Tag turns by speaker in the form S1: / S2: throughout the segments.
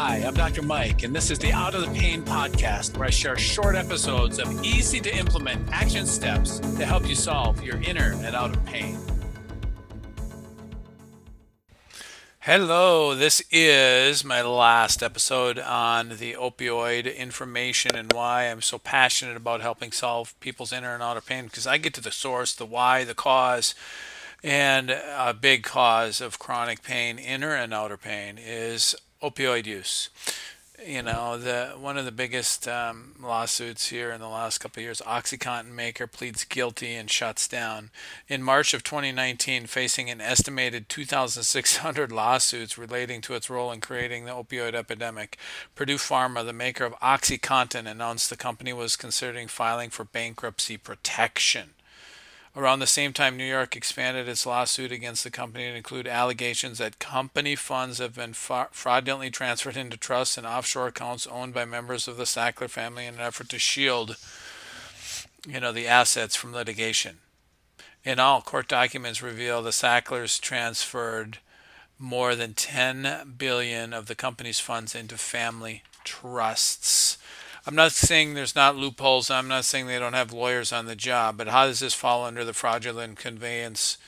S1: Hi, I'm Dr. Mike, and this is the Out of the Pain podcast, where I share short episodes of easy to implement action steps to help you solve your inner and outer pain. Hello, this is my last episode on the opioid information and why I'm so passionate about helping solve people's inner and outer pain because I get to the source, the why, the cause and a big cause of chronic pain, inner and outer pain, is opioid use. You know, the one of the biggest um, lawsuits here in the last couple of years, OxyContin maker pleads guilty and shuts down. In March of 2019, facing an estimated 2,600 lawsuits relating to its role in creating the opioid epidemic, Purdue Pharma, the maker of OxyContin, announced the company was considering filing for bankruptcy protection. Around the same time, New York expanded its lawsuit against the company to include allegations that company funds have been fraudulently transferred into trusts and offshore accounts owned by members of the Sackler family in an effort to shield, you know, the assets from litigation. In all, court documents reveal the Sacklers transferred more than 10 billion of the company's funds into family trusts. I'm not saying there's not loopholes. I'm not saying they don't have lawyers on the job, but how does this fall under the fraudulent conveyance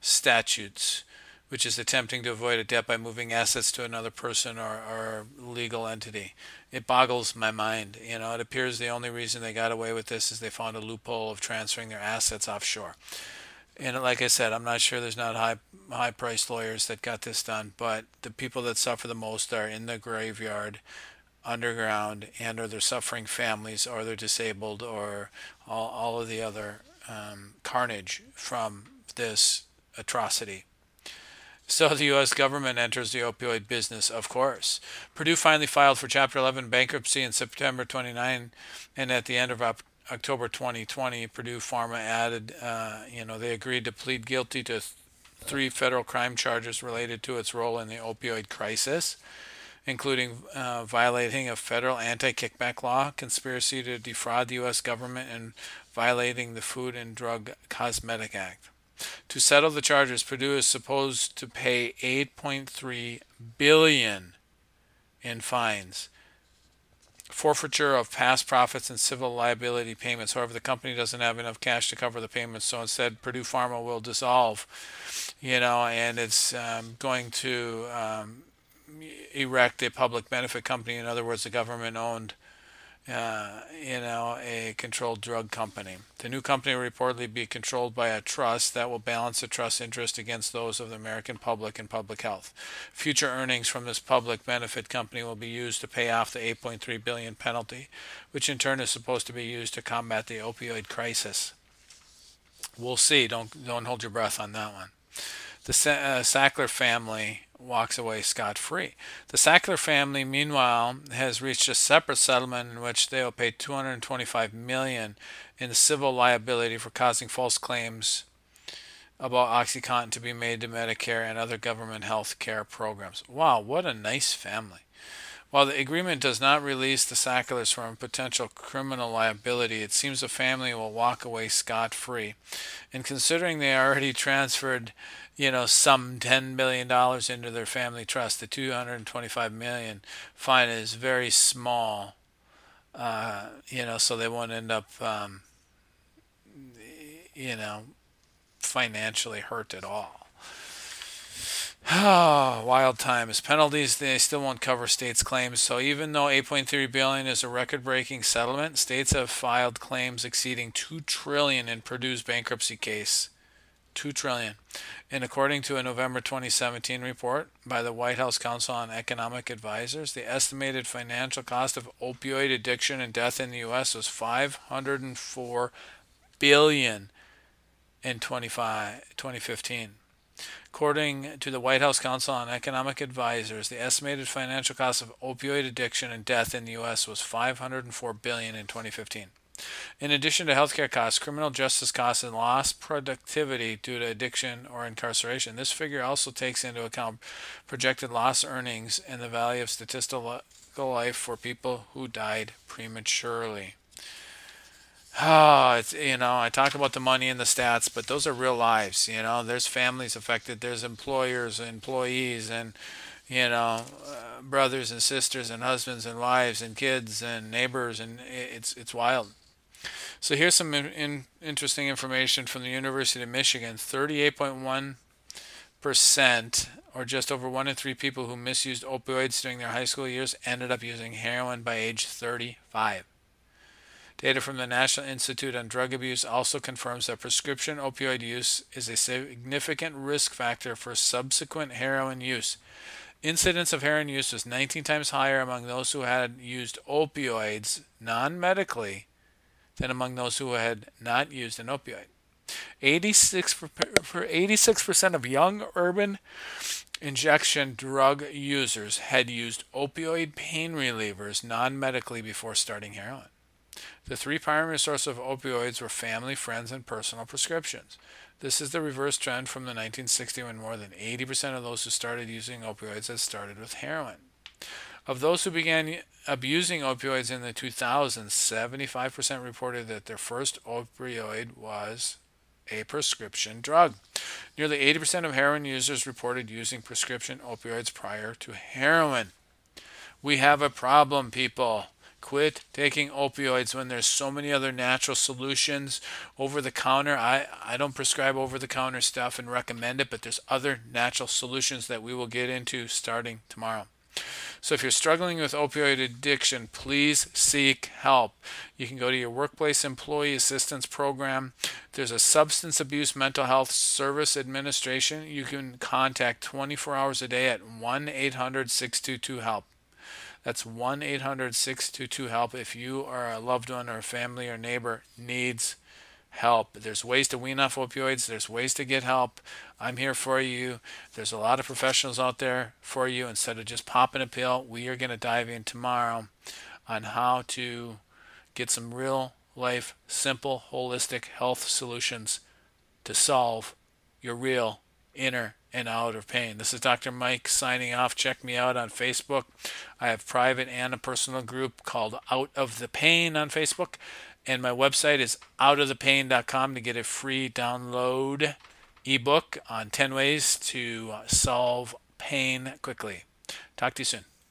S1: statutes, which is attempting to avoid a debt by moving assets to another person or, or legal entity? It boggles my mind. You know, it appears the only reason they got away with this is they found a loophole of transferring their assets offshore. And like I said, I'm not sure there's not high high priced lawyers that got this done, but the people that suffer the most are in the graveyard underground and or their suffering families or they're disabled or all, all of the other um, carnage from this atrocity. So the U.S. government enters the opioid business, of course. Purdue finally filed for Chapter 11 bankruptcy in September 29, and at the end of October 2020, Purdue Pharma added, uh, you know, they agreed to plead guilty to th- three federal crime charges related to its role in the opioid crisis including uh, violating a federal anti kickback law, conspiracy to defraud the U.S. government, and violating the Food and Drug Cosmetic Act. To settle the charges, Purdue is supposed to pay 8.3 billion in fines, forfeiture of past profits, and civil liability payments. However, the company doesn't have enough cash to cover the payments, so instead, Purdue Pharma will dissolve. You know, and it's um, going to um, erect a public benefit company. In other words, a government owned, uh, you know, a controlled drug company. The new company will reportedly be controlled by a trust that will balance the trust interest against those of the American public and public health. Future earnings from this public benefit company will be used to pay off the 8.3 billion penalty, which in turn is supposed to be used to combat the opioid crisis. We'll see. Don't don't hold your breath on that one. The uh, Sackler family walks away scot free. The Sackler family, meanwhile, has reached a separate settlement in which they will pay 225 million in civil liability for causing false claims about OxyContin to be made to Medicare and other government health care programs. Wow, what a nice family. While the agreement does not release the Sacklers from potential criminal liability, it seems the family will walk away scot free. And considering they already transferred you know, some $10 billion into their family trust. The 225 million fine is very small, uh, you know, so they won't end up, um, you know, financially hurt at all. Wild times. Penalties, they still won't cover states' claims. So even though 8.3 billion is a record-breaking settlement, states have filed claims exceeding 2 trillion in Purdue's bankruptcy case. 2 trillion. And according to a November 2017 report by the White House Council on Economic Advisors, the estimated financial cost of opioid addiction and death in the US was 504 billion in 2015. According to the White House Council on Economic Advisors, the estimated financial cost of opioid addiction and death in the US was 504 billion in 2015. In addition to healthcare costs, criminal justice costs, and lost productivity due to addiction or incarceration, this figure also takes into account projected lost earnings and the value of statistical life for people who died prematurely. Oh, it's you know, I talk about the money and the stats, but those are real lives. You know, there's families affected, there's employers, employees, and you know, uh, brothers and sisters and husbands and wives and kids and neighbors, and it's it's wild. So here's some in, in, interesting information from the University of Michigan. 38.1 percent, or just over one in three people who misused opioids during their high school years, ended up using heroin by age 35. Data from the National Institute on Drug Abuse also confirms that prescription opioid use is a significant risk factor for subsequent heroin use. Incidence of heroin use was 19 times higher among those who had used opioids non medically than among those who had not used an opioid. 86 for 86% of young urban injection drug users had used opioid pain relievers non-medically before starting heroin. The three primary sources of opioids were family, friends, and personal prescriptions. This is the reverse trend from the 1960s when more than 80% of those who started using opioids had started with heroin. Of those who began abusing opioids in the 2000s, 75% reported that their first opioid was a prescription drug. Nearly 80% of heroin users reported using prescription opioids prior to heroin. We have a problem, people. Quit taking opioids when there's so many other natural solutions over the counter. I, I don't prescribe over the counter stuff and recommend it, but there's other natural solutions that we will get into starting tomorrow. So if you're struggling with opioid addiction, please seek help. You can go to your workplace employee assistance program. There's a substance abuse mental health service administration. You can contact 24 hours a day at 1 800 622 HELP. That's 1 800 622 HELP if you or a loved one or a family or neighbor needs help. There's ways to wean off opioids, there's ways to get help. I'm here for you. There's a lot of professionals out there for you. Instead of just popping a pill, we are going to dive in tomorrow on how to get some real life, simple, holistic health solutions to solve your real inner and outer pain. This is Dr. Mike signing off. Check me out on Facebook. I have private and a personal group called Out of the Pain on Facebook. And my website is outofthepain.com to get a free download ebook on 10 ways to solve pain quickly. Talk to you soon.